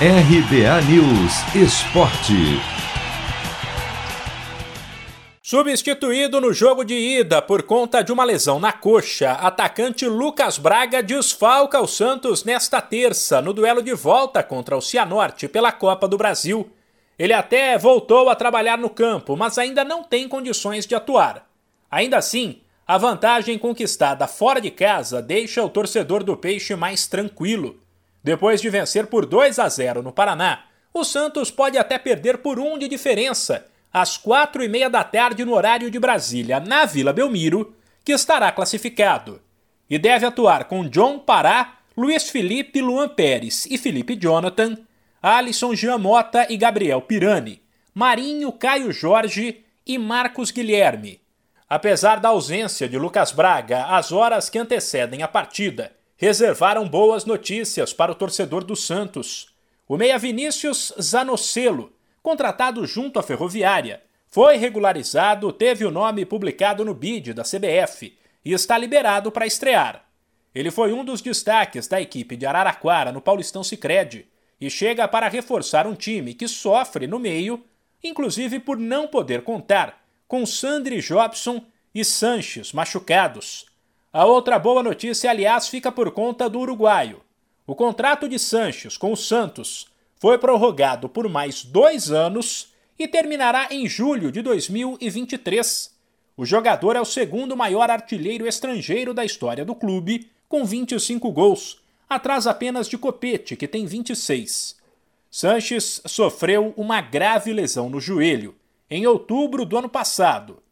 RBA News Esporte. Substituído no jogo de ida por conta de uma lesão na coxa, atacante Lucas Braga desfalca o Santos nesta terça, no duelo de volta contra o Cianorte pela Copa do Brasil. Ele até voltou a trabalhar no campo, mas ainda não tem condições de atuar. Ainda assim, a vantagem conquistada fora de casa deixa o torcedor do Peixe mais tranquilo. Depois de vencer por 2 a 0 no Paraná, o Santos pode até perder por um de diferença às quatro e meia da tarde no horário de Brasília, na Vila Belmiro, que estará classificado. E deve atuar com John Pará, Luiz Felipe, Luan Pérez e Felipe Jonathan, Alisson Giamota e Gabriel Pirani, Marinho, Caio Jorge e Marcos Guilherme. Apesar da ausência de Lucas Braga, as horas que antecedem a partida reservaram boas notícias para o torcedor do Santos. O meia Vinícius Zanocelo, contratado junto à Ferroviária, foi regularizado, teve o nome publicado no bid da CBF e está liberado para estrear. Ele foi um dos destaques da equipe de Araraquara no Paulistão Sicredi e chega para reforçar um time que sofre no meio, inclusive por não poder contar com Sandri Jobson e Sanches machucados. A outra boa notícia, aliás, fica por conta do uruguaio. O contrato de Sanches com o Santos foi prorrogado por mais dois anos e terminará em julho de 2023. O jogador é o segundo maior artilheiro estrangeiro da história do clube, com 25 gols, atrás apenas de Copete, que tem 26. Sanches sofreu uma grave lesão no joelho em outubro do ano passado.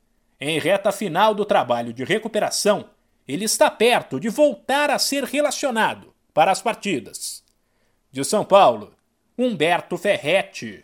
Em reta final do trabalho de recuperação, ele está perto de voltar a ser relacionado para as partidas. De São Paulo, Humberto Ferretti.